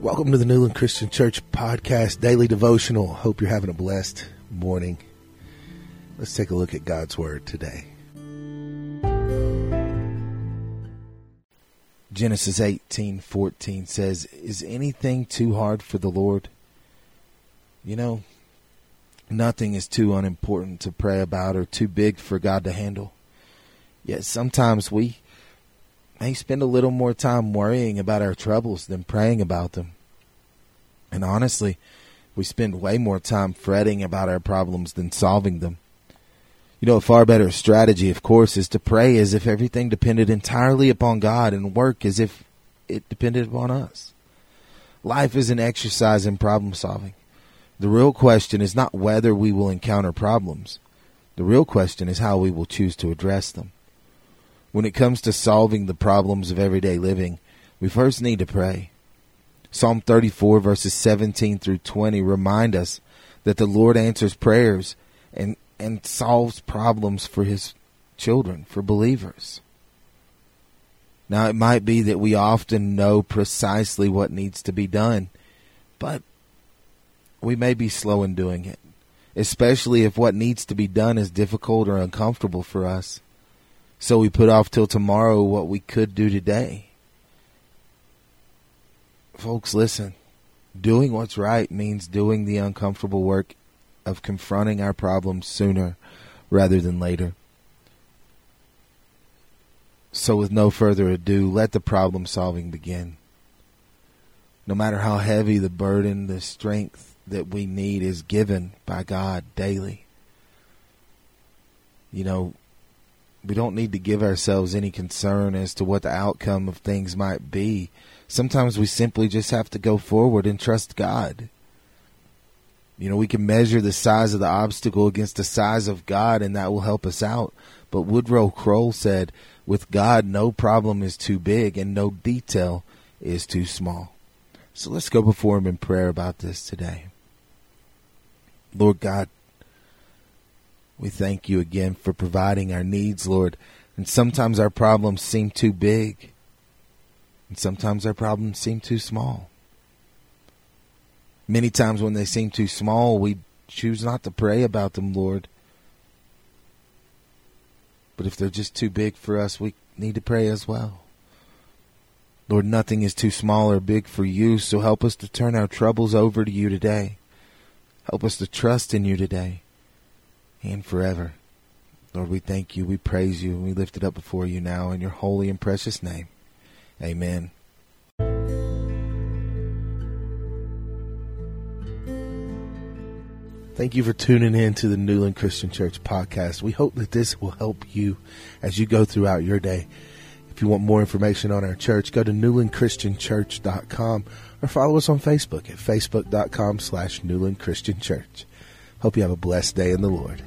Welcome to the Newland Christian Church Podcast Daily Devotional. Hope you're having a blessed morning. Let's take a look at God's Word today. Genesis 18:14 says, "Is anything too hard for the Lord?" You know, nothing is too unimportant to pray about or too big for God to handle. Yet sometimes we may spend a little more time worrying about our troubles than praying about them. And honestly, we spend way more time fretting about our problems than solving them. You know, a far better strategy, of course, is to pray as if everything depended entirely upon God and work as if it depended upon us. Life is an exercise in problem solving. The real question is not whether we will encounter problems. The real question is how we will choose to address them. When it comes to solving the problems of everyday living, we first need to pray. Psalm 34 verses 17 through 20 remind us that the Lord answers prayers and, and solves problems for his children, for believers. Now it might be that we often know precisely what needs to be done, but we may be slow in doing it, especially if what needs to be done is difficult or uncomfortable for us. So we put off till tomorrow what we could do today. Folks, listen. Doing what's right means doing the uncomfortable work of confronting our problems sooner rather than later. So, with no further ado, let the problem solving begin. No matter how heavy the burden, the strength that we need is given by God daily. You know, we don't need to give ourselves any concern as to what the outcome of things might be. Sometimes we simply just have to go forward and trust God. You know, we can measure the size of the obstacle against the size of God, and that will help us out. But Woodrow Kroll said, with God, no problem is too big and no detail is too small. So let's go before Him in prayer about this today. Lord God, we thank you again for providing our needs, Lord. And sometimes our problems seem too big, and sometimes our problems seem too small. Many times when they seem too small, we choose not to pray about them, Lord. But if they're just too big for us, we need to pray as well. Lord, nothing is too small or big for you, so help us to turn our troubles over to you today. Help us to trust in you today and forever. Lord, we thank you, we praise you, and we lift it up before you now in your holy and precious name. Amen. Thank you for tuning in to the Newland Christian Church podcast. We hope that this will help you as you go throughout your day. If you want more information on our church, go to newlandchristianchurch.com or follow us on Facebook at facebook.com slash Newland Christian Church. Hope you have a blessed day in the Lord.